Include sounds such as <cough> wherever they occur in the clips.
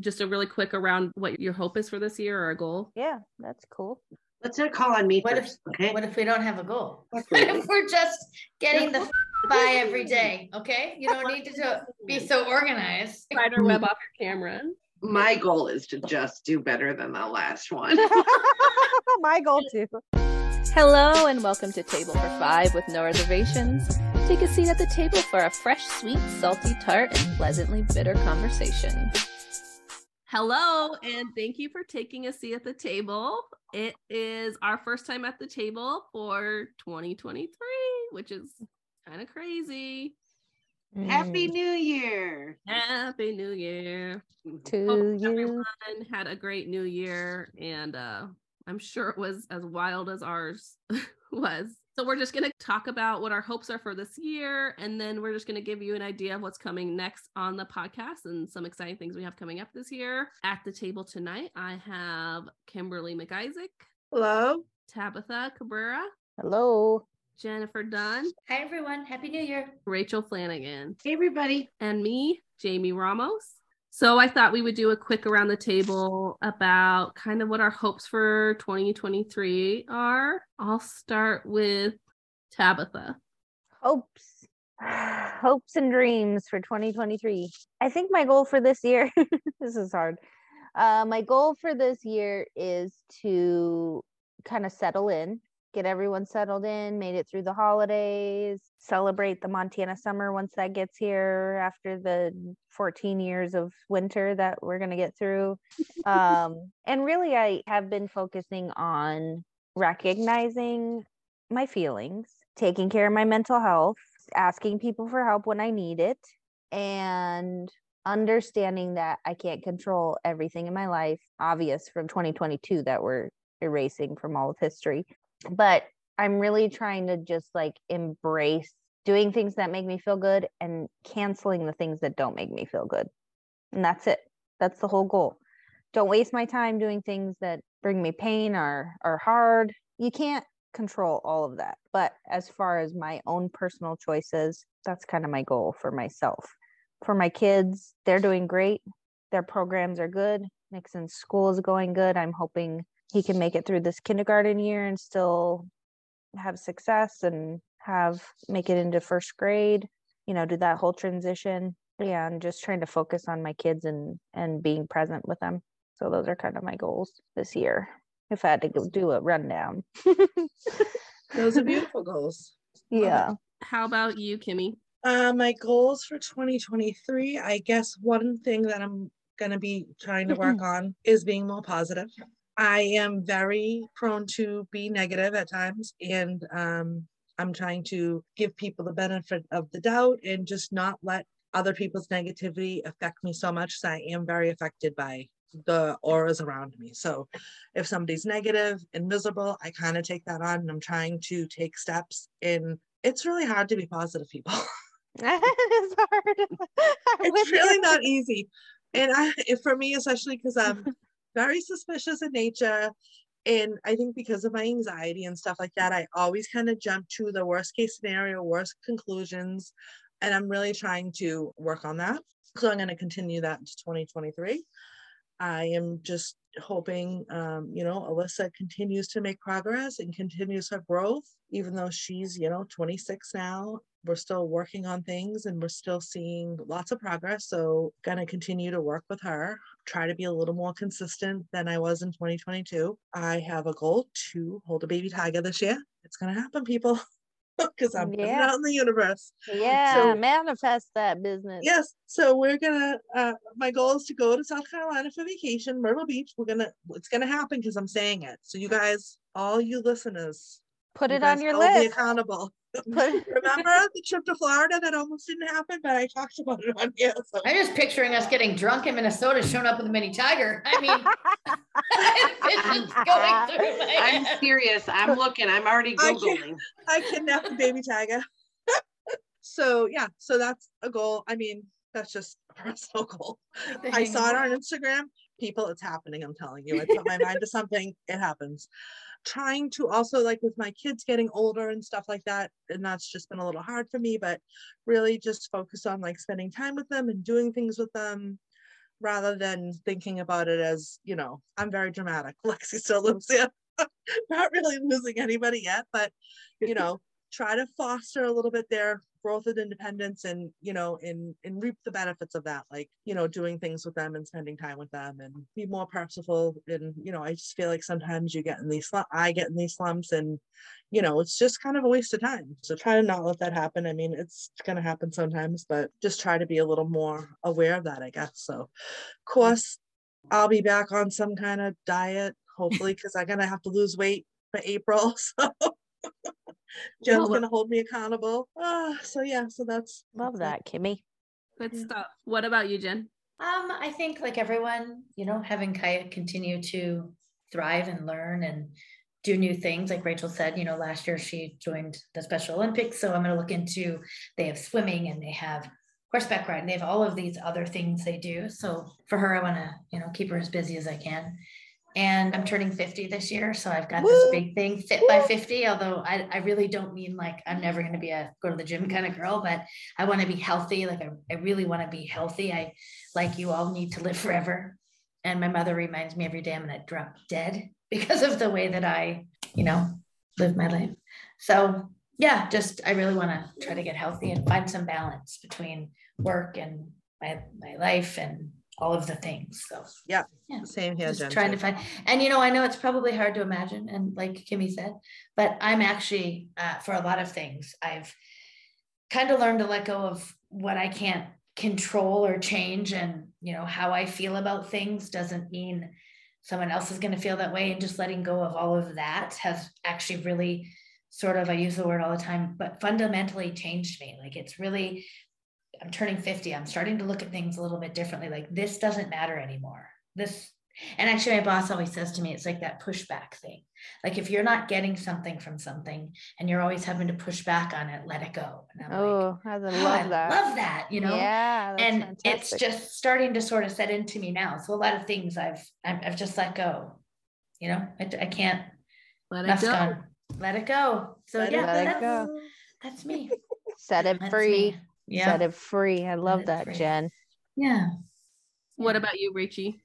just a really quick around what your hope is for this year or a goal? Yeah, that's cool. Let's not call on me What if, first, okay? what if we don't have a goal? What <laughs> if we're just getting the <laughs> by every day, okay? You don't need to do- be so organized. Spider web off your camera. My goal is to just do better than the last one. <laughs> My goal too. Hello and welcome to Table for Five with no reservations. Take a seat at the table for a fresh, sweet, salty tart, and pleasantly bitter conversation. Hello, and thank you for taking a seat at the table. It is our first time at the table for 2023, which is kind of crazy. Happy New Year. Happy New Year. to Hope you. everyone had a great new year, and uh, I'm sure it was as wild as ours <laughs> was. So, we're just going to talk about what our hopes are for this year, and then we're just going to give you an idea of what's coming next on the podcast and some exciting things we have coming up this year. At the table tonight, I have Kimberly McIsaac, Hello. Tabitha Cabrera, Hello. Jennifer Dunn, Hi, everyone. Happy New Year. Rachel Flanagan. Hey, everybody. and me, Jamie Ramos. So I thought we would do a quick around the table about kind of what our hopes for 2023 are. I'll start with Tabitha. Hopes. Hopes and dreams for 2023. I think my goal for this year, <laughs> this is hard. Uh, my goal for this year is to kind of settle in, get everyone settled in, made it through the holidays, celebrate the Montana summer once that gets here after the 14 years of winter that we're going to get through. <laughs> Um, and really, I have been focusing on recognizing my feelings, taking care of my mental health, asking people for help when I need it, and understanding that I can't control everything in my life, obvious from 2022 that we're erasing from all of history. But I'm really trying to just like embrace doing things that make me feel good and canceling the things that don't make me feel good. And that's it. That's the whole goal. Don't waste my time doing things that bring me pain or are hard. You can't control all of that. But as far as my own personal choices, that's kind of my goal for myself. For my kids, they're doing great. Their programs are good. Nixon's school is going good. I'm hoping he can make it through this kindergarten year and still have success and have make it into first grade, you know, do that whole transition. Yeah, and just trying to focus on my kids and and being present with them. So those are kind of my goals this year. If I had to go do a rundown. <laughs> Those are beautiful goals. <laughs> yeah. How about you, Kimmy? Uh, my goals for 2023, I guess one thing that I'm going to be trying to work <clears throat> on is being more positive. I am very prone to be negative at times, and um, I'm trying to give people the benefit of the doubt and just not let other people's negativity affect me so much. So I am very affected by the auras around me. So if somebody's negative and miserable, I kind of take that on and I'm trying to take steps in it's really hard to be positive people. <laughs> <laughs> it's hard. <laughs> It's really not easy. And I for me, especially because I'm very suspicious in nature. And I think because of my anxiety and stuff like that, I always kind of jump to the worst case scenario, worst conclusions. And I'm really trying to work on that. So I'm going to continue that into 2023. I am just hoping, um, you know, Alyssa continues to make progress and continues her growth, even though she's, you know, 26 now. We're still working on things and we're still seeing lots of progress. So, gonna continue to work with her, try to be a little more consistent than I was in 2022. I have a goal to hold a baby tiger this year. It's gonna happen, people, <laughs> <laughs> because I'm putting it out in the universe. Yeah, So- manifest that business. yes so we're gonna uh my goal is to go to south carolina for vacation myrtle beach. We're gonna it's gonna happen because i'm saying it. So you guys all you listeners Put you it on your hold me accountable <laughs> remember the trip to florida that almost didn't happen but i talked about it on here so I'm just picturing us getting drunk in Minnesota, showing up with a mini tiger. I mean, <laughs> it's just going through my I'm head. serious. I'm looking. I'm already I can't- Googling. i kidnapped a baby tiger <laughs> so yeah so that's a goal i mean that's just a personal goal I saw it on Instagram. People, it's happening. I'm telling you. I put my mind to <laughs> something, it happens. Trying to also, like with my kids getting older and stuff like that, and that's just been a little hard for me, but really just focus on like spending time with them and doing things with them. rather than thinking about it as, you know, I'm very dramatic. <laughs> Lexi still lives here. Not really losing anybody yet, but you <laughs> know, try to foster a little bit their growth and independence and you know and and reap the benefits of that like you know doing things with them and spending time with them and be more purposeful and you know i just feel like sometimes you get in these i get in these slumps and you know it's just kind of a waste of time. So try to not let that happen. I mean it's going to happen sometimes but just try to be a little more aware of that i guess. So of course i'll be back on some kind of diet hopefully because i'm going to have to lose weight for april. <laughs> So Jen's Well, gonna hold me accountable. Ah, so yeah, so that's Love that's that, Kimmy. Good Yeah. stuff. What about you, Jen? Um, I think like everyone, you know, having Kaya continue to thrive and learn and do new things. Like Rachel said, you know, last year she joined the Special Olympics. So I'm going to look into, they have swimming and they have horseback riding. They have all of these other things they do. So for her, I want to, you know, keep her as busy as I can. And I'm turning 50 this year. So I've got this big thing, fit by 50. Although I, I really don't mean like I'm never going to be a go to the gym kind of girl, but I want to be healthy. Like I, I really want to be healthy. I like you all need to live forever. And my mother reminds me every day I'm gonna drop dead <laughs> because of the way that I, you know, live my life. So yeah, just I really want to try to get healthy and find some balance between work and my my life and all of the things. So yeah. same here, just trying to find and you know i know it's probably hard to imagine and like kimmy said but i'm actually uh, for a lot of things i've kind of learned to let go of what i can't control or change and you know how i feel about things doesn't mean someone else is going to feel that way and just letting go of all of that has actually really sort of i use the word all the time but fundamentally changed me like it's really i'm turning 50 i'm starting to look at things a little bit differently like this doesn't matter anymore. This and actually my boss always says to me it's like that pushback thing. Like if you're not getting something from something and you're always having to push back on it let it go. And i'm like Oh, I "Oh, love I that. love that you know? Yeah, that's and it's just starting to sort of set into me now. So a lot of things i've i've, I've just let go you know? I, I can't Let it go. gone. Let it go. So Let it yeah Let it that's, go. that's me. <laughs> Set it that's free. me. Yeah Set it free. I love that, free. Jen. yeah What about you, Richie?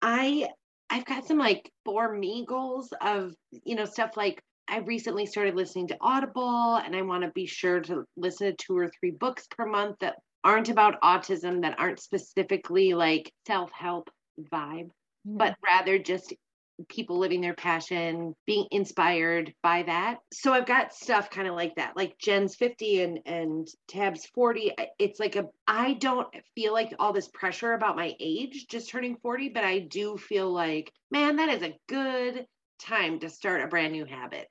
I I've got some like for me goals of you know stuff like I recently started listening to Audible and I want to be sure to listen to two or three books per month that aren't about autism that aren't specifically like self-help vibe but rather just people living their passion, being inspired by that. So I've got stuff kind of like that, like Jen's 50 and and Tab's 40. It's like a I don't feel like all this pressure about my age just turning 40, but I do feel like, man, that is a good time to start a brand new habit.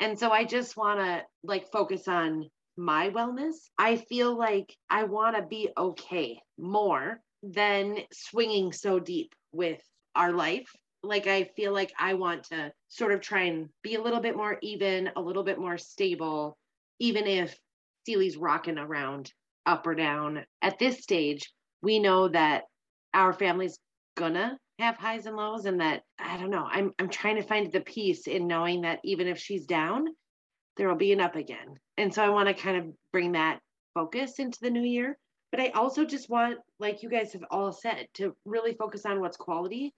And so I just want to like focus on my wellness. I feel like I want to be okay more than swinging so deep with our life. Like, I feel like I want to sort of try and be a little bit more even, a little bit more stable, even if Steely's rocking around up or down. At this stage, we know that our family's gonna have highs and lows and that I don't know. I'm I'm trying to find the peace in knowing that even if she's down, there will be an up again. And so I want to kind of bring that focus into the new year. But I also just want, like you guys have all said, to really focus on what's quality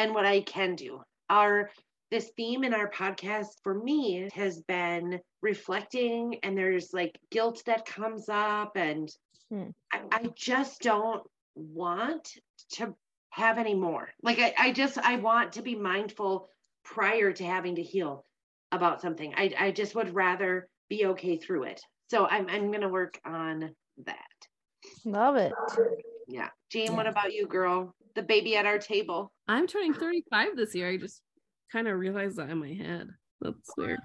and what I can do. Our this theme in our podcast for me has been reflecting, and there's like guilt that comes up, and Hmm. I, I just don't want to have any more. Like I, I just I want to be mindful prior to having to heal about something. I, I just would rather be okay through it. So I'm I'm gonna work on that. Love it. Yeah. Jean, what about you, girl? The baby at our table. I'm turning 35 this year. I just kind of realized that in my head. That's weird.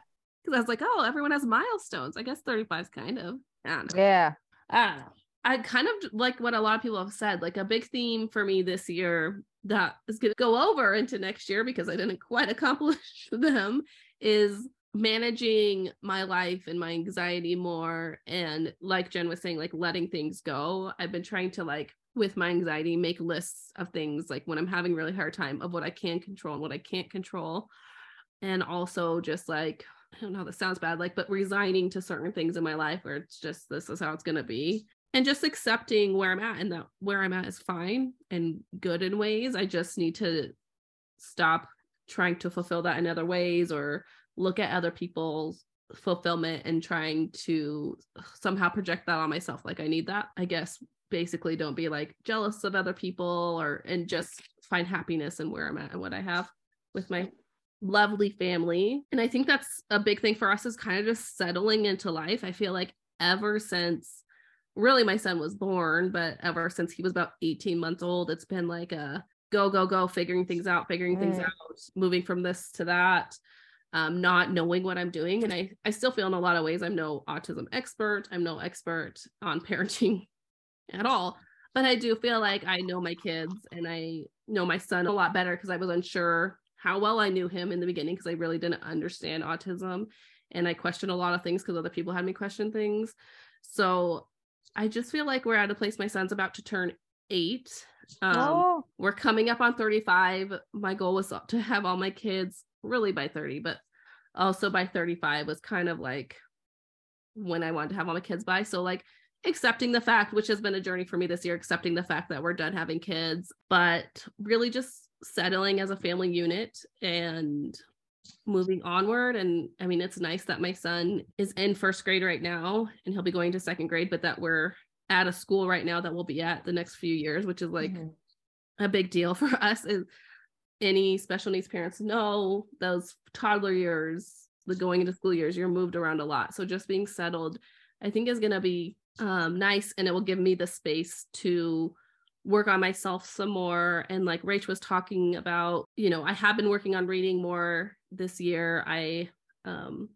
Because I was like, oh, everyone has milestones. I guess 35 is kind of. I don't know. Yeah. I don't know. I kind of like what a lot of people have said. Like a big theme for me this year that is going to go over into next year because I didn't <laughs> quite accomplish them is managing my life and my anxiety more. And like Jen was saying, like letting things go. I've been trying to like with my anxiety make lists of things like when I'm having really hard time of what I can control and what I can't control. And also just like I don't know, this sounds bad, like, but resigning to certain things in my life where it's just this is how it's gonna be. and just accepting where I'm at and that where I'm at is fine and good in ways. I just need to stop trying to fulfill that in other ways or look at other people's fulfillment and trying to somehow project that on myself like I need that. I guess basically don't be like jealous of other people or and just find happiness in where I'm at and what I have with my lovely family. And I think that's a big thing for us is kind of just settling into life. I feel like ever since really my son was born, but ever since he was about 18 months old, it's been like a go, go, go, figuring things out, figuring things Mm. out, moving from this to that. Um, not knowing what I'm doing. And I, I still feel in a lot of ways I'm no autism expert. I'm no expert on <laughs> parenting at all. But I do feel like I know my kids and I know my son a lot better because I was unsure how well I knew him in the beginning because I really didn't understand autism. And I questioned a lot of things because other people had me question things. So I just feel like we're at a place my son's about to turn eight. Um, oh, we're coming up on 35 my goal was to have all my kids really by 30 but also by 35 was kind of like when i wanted to have all my kids by so like accepting the fact which has been a journey for me this year accepting the fact that we're done having kids but really just settling as a family unit and moving onward. And i mean it's nice that my son is in first grade right now and he'll be going to second grade but that we're at a school right now that we'll be at the next few years which is like mhm. a big deal for <laughs> us. Is any special needs parents know those toddler years the going into school years you're moved around a lot. So just being settled i think is going to be um, nice and it will give me the space to work on myself some more and like rach was talking about you know i have been working on reading more this year i um,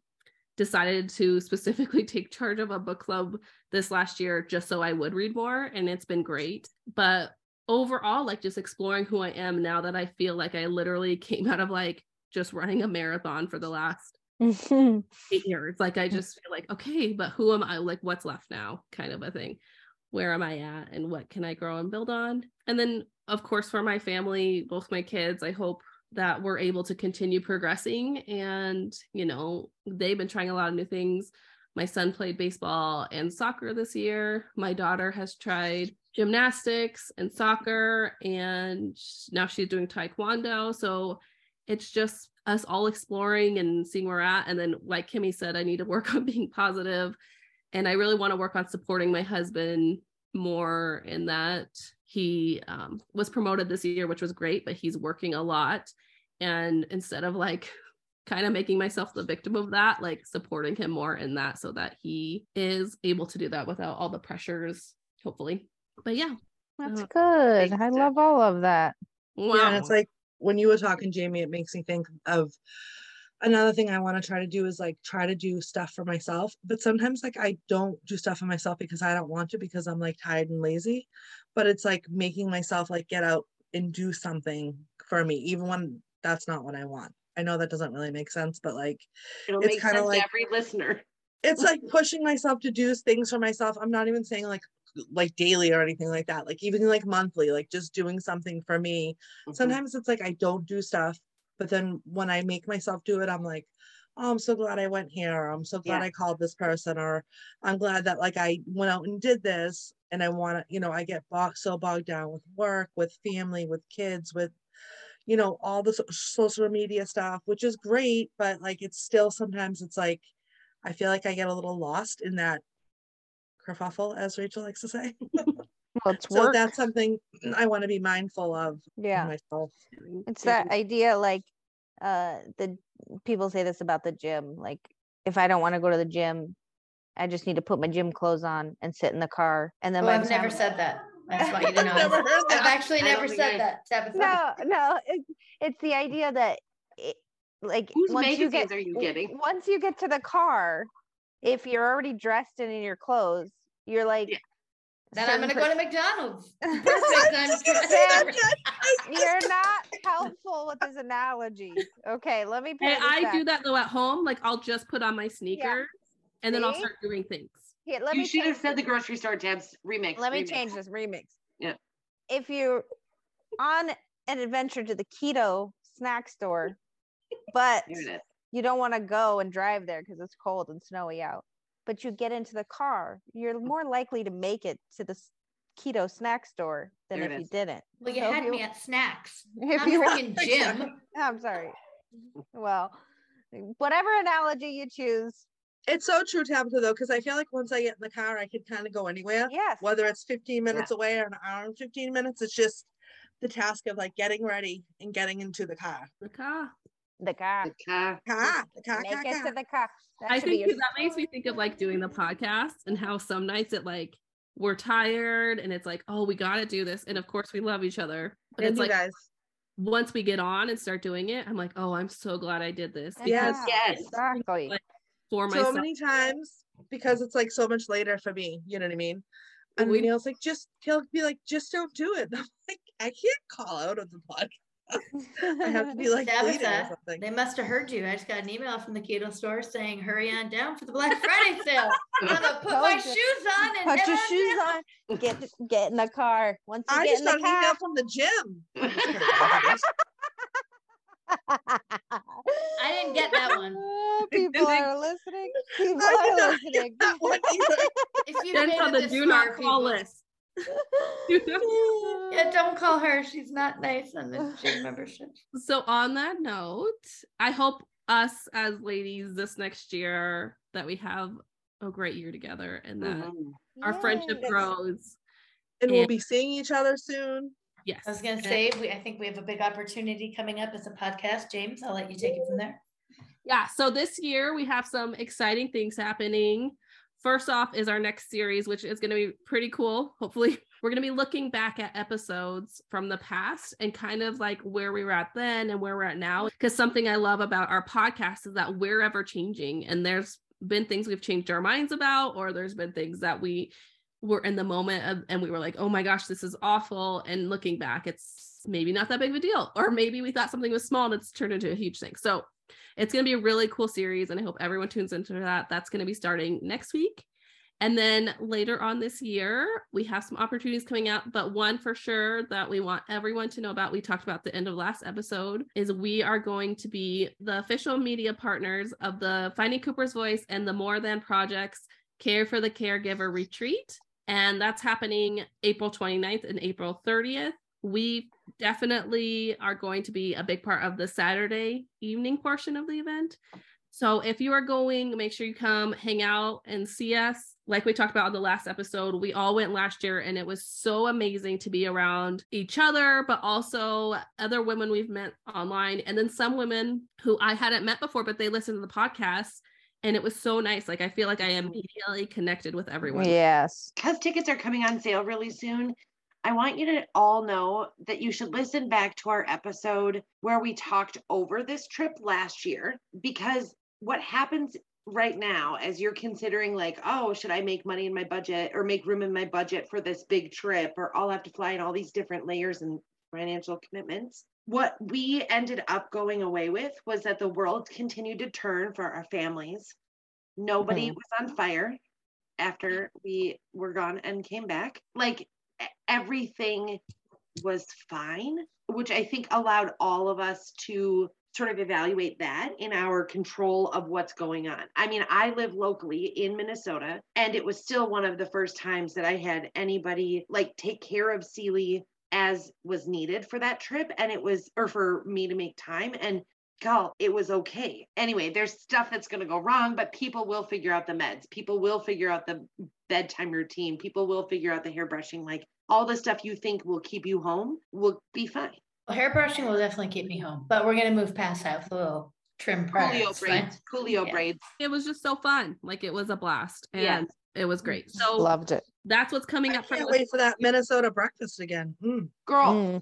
decided to specifically <laughs> take charge of a book club this last year just so I would read more and it's been great. But overall like just exploring who I am now that I feel like I literally <laughs> came out of like just running a marathon for the last <laughs> 8 years. Like I just feel like okay, but who am I? Like what's left now? Kind of a thing. Where am I at? And what can I grow and build on? And then of course for my family, both my kids, I hope that we're able to continue progressing. And you know they've been trying a lot of new things. My son played baseball and soccer this year. My daughter has tried gymnastics and soccer and now she's doing taekwondo. So it's just us all exploring and seeing where we're at. And then like kimmy said i need to work <laughs> on being positive. And i really want to work on supporting my husband more in that he um, was promoted this year which was great but he's working a lot. And instead of like <laughs> kind of making myself the victim of that like supporting him more in that so that he is able to do that without all the pressures hopefully. But yeah. That's Uh, good. I thanks, love all of that. wow. Yeah, and it's like when you were talking, Jamie, it makes me think of another thing I want to try to do is like try to do stuff for myself. But sometimes like I don't do stuff for myself because I don't want to because I'm like tired and lazy. But it's like making myself like get out and do something for me, even when that's not what I want. I know that doesn't really make sense, but like It'll It's kinda sense like- every listener. it's like pushing myself to do things for myself. I'm not even saying like like daily or anything like that. Like even like monthly, like just doing something for me. Mhm. Sometimes it's like I don't do stuff, but then when I make myself do it, I'm like, oh, I'm so glad I went here. Or, I'm so glad Yeah. I called this person, or I'm glad that like I went out and did this. And I want to, you know, I get bogged so bogged down with work, with family, with kids, with you know all the so- social media stuff, which is great, but like it's still sometimes it's like I feel like I get a little lost in that kerfuffle, as Rachel likes to say. <laughs> Well, it's so work. that's something I want to be mindful of yeah. myself. It's Yeah. that idea like uh the people say this about the gym. Like if I don't want to go to the gym, I just need to put my gym clothes on and sit in the car. And then Oh, I've the never said that. I just want you to <laughs> know. Never heard I've actually never said I- that. Tabitha. no, no, it, it's the idea that it, like Whose once you get are you getting? once you get to the car, if you're already dressed and in your clothes, you're like Yeah. Then I'm gonna go to McDonald's. I Perfect. was I'm just gonna dressed say that, for- Jen. you're not helpful with this analogy. Okay, let me Hey, I back. do that though at home. Like I'll just put on my sneakers and then I'll start doing things. Here, let you me should have change said the grocery store tabs remix. Let me change this remix. Yeah. If you're on an adventure to the keto snack store, but <laughs> There it is. You don't want to go and drive there because it's cold and snowy out. but you get into the car, you're mm. more likely to make it to the keto snack store than There if it you didn't. Well, you So had you- me at snacks. <laughs> If I'm you want, freaking <laughs> gym. I'm sorry. Well, whatever analogy you choose, It's so true, Tabitha, though, because I feel like once I get in the car, I can kind of go anywhere. yes. Whether it's 15 minutes away or an hour and 15 minutes, it's just the task of like getting ready and getting into the car. The car. The car. The car. Car, the car, Make car, it to the car. That I think your that makes me think of like doing the podcast and how some nights it like we're tired and it's like, oh, we got to do this. And of course, we love each other. But And it's like guys, once we get on and start doing it, I'm like, oh, I'm so glad I did this because Yes. Yes. Exactly. Like, for so myself. many times because it's like so much later for me. You know what I mean? And We- Neil's like, just he'll be like, just don't do it. <laughs> I'm like, I can't call out of the podcast. I have to be <laughs> like bleeding or Tabitha, they must have heard you. I just got an email from the keto store saying, hurry on down for the Black Friday sale. <laughs> I'm gonna put my Told shoes on and Put your on shoes down." on. Get get in the car. Once you I get just in the got an email car. from the gym. <laughs> I didn't get that one. Oh, people are listening. People are listening. That one either. If you Jen's made on it the this do far, not call people- list. Yeah, <laughs> don't call her. She's not nice on the gym <sighs> membership. so on that note, I hope us as ladies this next year that we have a great year together and that Mhm. our friendship grows. And we'll be seeing each other soon. Yes. I was gonna say, we, I think we have a big opportunity coming up as a podcast. James, I'll let you take it from there. yeah so this year we have some exciting things happening first off is our next series which is going to be pretty cool. Hopefully <laughs> we're going to be looking back at episodes from the past and kind of like where we were at then and where we're at now. Because something i love about our podcast is that we're ever changing and there's been things we've changed our minds about or there's been things that we were in the moment of and we were like oh my gosh this is awful. And looking back it's maybe not that big of a deal or maybe we thought something was small and it's turned into a huge thing. So it's going to be a really cool series, and I hope everyone tunes into that. That's going to be starting next week. And then later on this year, we have some opportunities coming out, but one for sure that we want everyone to know about, we talked about the end of last episode, is we are going to be the official media partners of the Finding Cooper's Voice and the More Than Projects Care for the Caregiver Retreat. And that's happening April 29th and April 30th. We definitely are going to be a big part of the Saturday evening portion of the event. So if you are going, make sure you come hang out and see us. Like we talked about on the last episode, we all went last year and it was so amazing to be around each other, but also other women we've met online. And then some women who I hadn't met before, but they listened to the podcast. And it was so nice. Like I feel like I am immediately connected with everyone. Yes. because tickets are coming on sale really soon, I want you to all know that you should listen back to our episode where we talked over this trip last year. Because what happens right now, as you're considering, like, oh, should I make money in my budget or make room in my budget for this big trip, or I'll have to fly in all these different layers and financial commitments? What we ended up going away with was that the world continued to turn for our families. Nobody Mhm. was on fire after we were gone and came back. Like everything was fine, which I think allowed all of us to sort of evaluate that in our control of what's going on. I mean, I live locally in Minnesota, and it was still one of the first times that I had anybody like take care of Celie as was needed for that trip. And it was, or for me to make time. And God, it was okay. Anyway, there's stuff that's going to go wrong, but people will figure out the meds. People will figure out the bedtime routine. People will figure out the hairbrushing. Like all the stuff you think will keep you home will be fine. Well, hair brushing will definitely keep me home, but we're gonna move past that with a little trim prior. Coolio It's fine. braids. Coolio Yeah. braids. It was just so fun. Like it was a blast. And Yeah. it was great. So Loved it. that's what's coming I up for can't us. wait for that Minnesota breakfast again. Mm. Girl, Mm.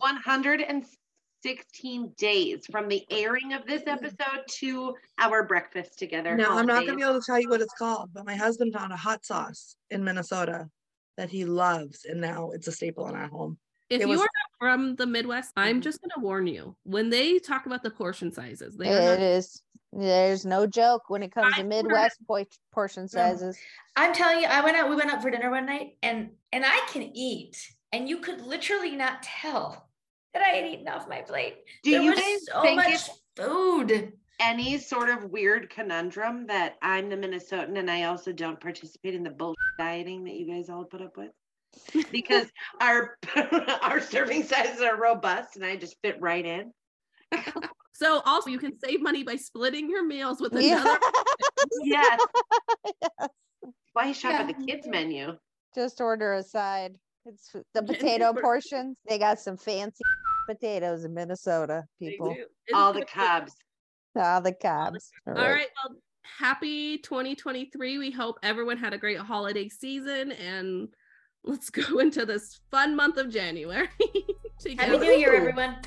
116 days from the airing of this episode to our breakfast together. Now, I'm not gonna be able to tell you what it's called, but my husband found a hot sauce in Minnesota that he loves, and now it's a staple in our home. If It you are from the Midwest, I'm just going to warn you. When they talk about the portion sizes, they It not is. There's no joke when it comes I to Midwest po- portion sizes. I'm telling you, I went out, we went out for dinner one night and and I can eat. And you could literally not tell that I had eaten off my plate. Do there you was guys so think much it's food. any sort of weird conundrum that I'm the Minnesotan and I also don't participate in the bullshit dieting that you guys all put up with. Because <laughs> our <laughs> our serving sizes are robust and I just fit right in. <laughs> So also you can save money by splitting your meals with another. Yes. Yes. Why shop at the kids menu? Just order a side. It's <laughs> the potato Bur- portions. They got some fancy <laughs> potatoes in Minnesota, people. All the good. cobs. Ah, the cobs. All right. Well, happy 2023. We hope everyone had a great holiday season and let's <laughs> go into this fun month of January. Happy. New Year, everyone.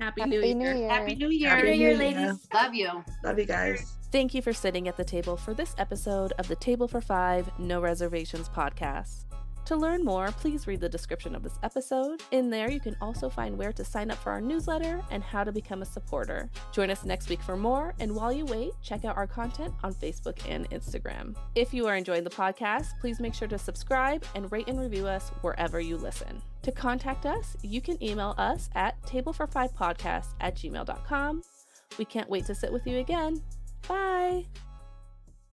Happy, Happy New Year. New Year. Happy New Year. Happy New Happy Year, New Year. ladies. Love you. Love you guys. Thank you for sitting at the table for this episode of the Table for Five No Reservations podcast. To learn more, please read the description of this episode. In there, you can also find where to sign up for our newsletter and how to become a supporter. Join us next week for more, and while you wait, check out our content on Facebook and Instagram. If you are enjoying the podcast, please make sure to subscribe and rate and review us wherever you listen. To contact us, you can email us at tablefor5podcast at gmail.com. We can't wait to sit with you again. Bye.